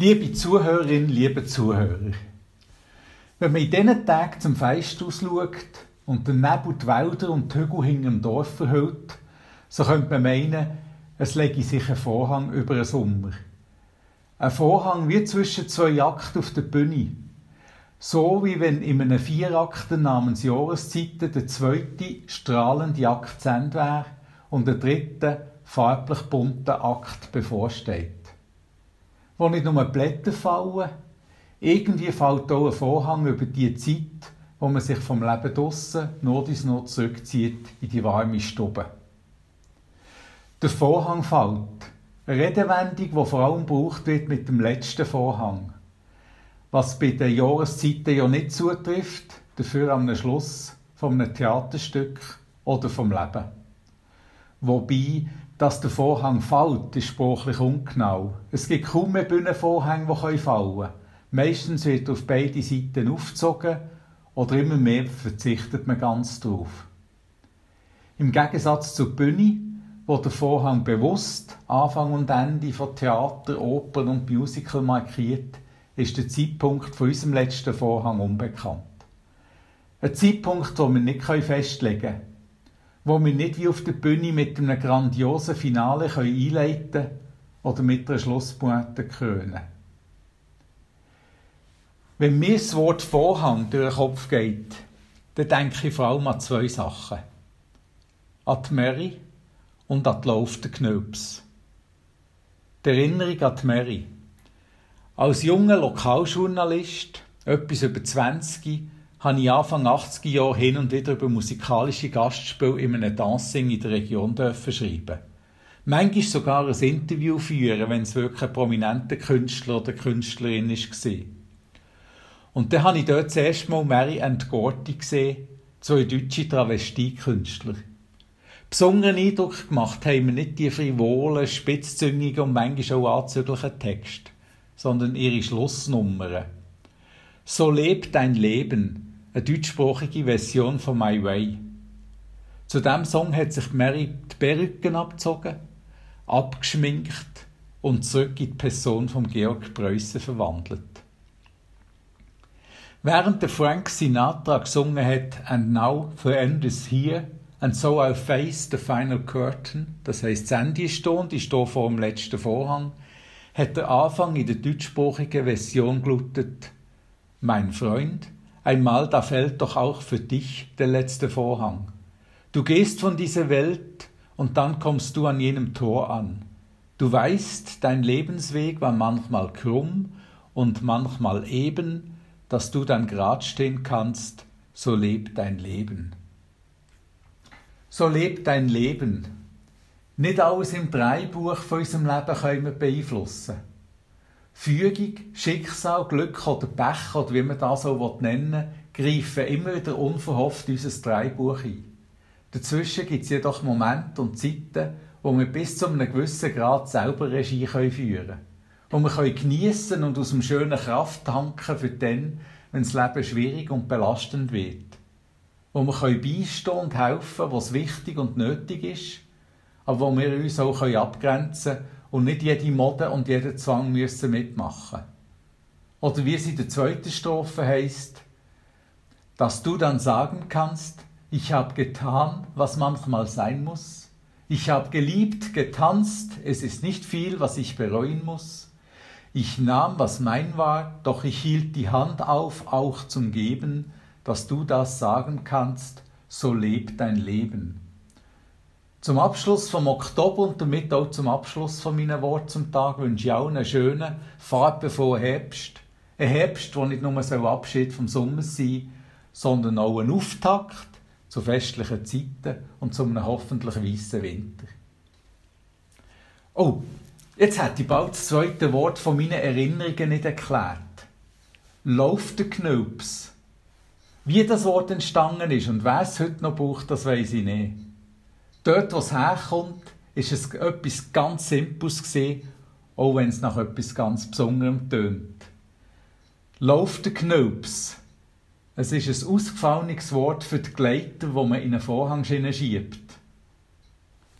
Liebe Zuhörerinnen, liebe Zuhörer, wenn man in diesen Tagen zum Fest ausschaut und der Nebel die Wälder und die Hügel hinter dem Dorf verhüllt, so könnte man meinen, es lege sich ein Vorhang über den Sommer. Ein Vorhang wie zwischen zwei Akten auf der Bühne. So wie wenn in einem Vierakten namens Jahreszeiten der zweite strahlende Akt zu Ende wäre und der dritte farblich bunte Akt bevorsteht wo nicht nur Blätter fallen, irgendwie fällt auch ein Vorhang über die Zeit, wo man sich vom Leben draussen not ins Not zurückzieht in die warme Stube. Der Vorhang fällt. Eine Redewendung, die vor allem gebraucht wird mit dem letzten Vorhang. Was bei den Jahreszeiten ja nicht zutrifft, dafür am Schluss einem Theaterstück oder vom Leben. Wobei dass der Vorhang fällt, ist sprachlich ungenau. Es gibt kaum mehr Bühnenvorhänge, die fallen können. Meistens wird auf beide Seiten aufgezogen oder immer mehr verzichtet man ganz darauf. Im Gegensatz zur Bühne, wo der Vorhang bewusst Anfang und Ende von Theater, Opern und Musical markiert, ist der Zeitpunkt von unserem letzten Vorhang unbekannt. Ein Zeitpunkt, den wir nicht festlegen können wo wir nicht wie auf der Bühne mit einem grandiosen Finale einleiten können oder mit einer Schlusspointe krönen. Wenn mir das Wort Vorhang durch den Kopf geht, dann denke ich vor allem an zwei Sachen. An die Mary und an die der Knöps. Die Erinnerung an die Mary. Als junger Lokaljournalist, etwas über 20, habe ich Anfang 80er Jahre hin und wieder über musikalische Gastspiele in einem Dancing in der Region schreiben. Manchmal sogar ein Interview führen, wenn es wirklich ein prominenter Künstler oder Künstlerin war. Und dann habe ich dort das erste Mal Mary and Gorty gesehen, zwei deutsche Travestiekünstler. Besonderen Eindruck gemacht haben mir nicht die frivolen, spitzzüngigen und manchmal auch anzüglichen Texte, sondern ihre Schlussnummern. So lebt dein Leben, eine deutschsprachige Version von My Way. Zu diesem Song hat sich Mary die Perücken abgezogen, abgeschminkt und zurück in die Person von Georg Preußen verwandelt. Während der Frank Sinatra gesungen hat And now the end is here and so I'll face the final curtain, das heißt das Ende ist da und ich stehe vor dem letzten Vorhang, hat der Anfang in der deutschsprachigen Version gelautet Mein Freund, Einmal, da fällt doch auch für dich der letzte Vorhang. Du gehst von dieser Welt und dann kommst du an jenem Tor an. Du weißt, dein Lebensweg war manchmal krumm und manchmal eben, dass du dann grad stehen kannst, so lebt dein Leben. So lebt dein Leben. Nicht alles im Dreibuch von unserem Leben können wir beeinflussen. Fügung, Schicksal, Glück oder Pech oder wie man das so nennen will, greifen immer wieder unverhofft unser Dreibuch ein. Dazwischen gibt es jedoch Momente und Zeiten, wo wir bis zu einem gewissen Grad selber Regie führen können. Wo wir geniessen und aus dem schönen Kraft tanken für den, wenn das Leben schwierig und belastend wird. Wo wir beistehen und helfen, was wichtig und nötig ist, aber wo wir uns auch abgrenzen können und nicht jede Mode und jeder Zwang müssen mitmachen. Oder wie es in der zweiten Strophe heißt, dass du dann sagen kannst, ich habe getan, was manchmal sein muss. Ich habe geliebt, getanzt, es ist nicht viel, was ich bereuen muss. Ich nahm, was mein war, doch ich hielt die Hand auf, auch zum Geben, dass du das sagen kannst, so lebt dein Leben. Zum Abschluss vom Oktober und damit auch zum Abschluss von meinen Worten zum Tag wünsche ich auch einen schönen, farbenvollen Herbst. Ein Herbst, der nicht nur ein Abschied vom Sommer sein sondern auch ein Auftakt zu festlichen Zeiten und zu einem hoffentlich weißen Winter. Oh, jetzt hätte ich bald das zweite Wort von meinen Erinnerungen nicht erklärt. Lauf der Knöps. Wie das Wort entstanden ist und wer es heute noch braucht, das weiß ich nicht. Dort, wo es herkommt, ist es etwas ganz Simples gesehen, auch wenn es nach etwas ganz Besonderem tönt. Lauf der Knöps. Es ist ein ausgefallenes Wort für die Gleiter, wo man in einen Vorhang schiebt.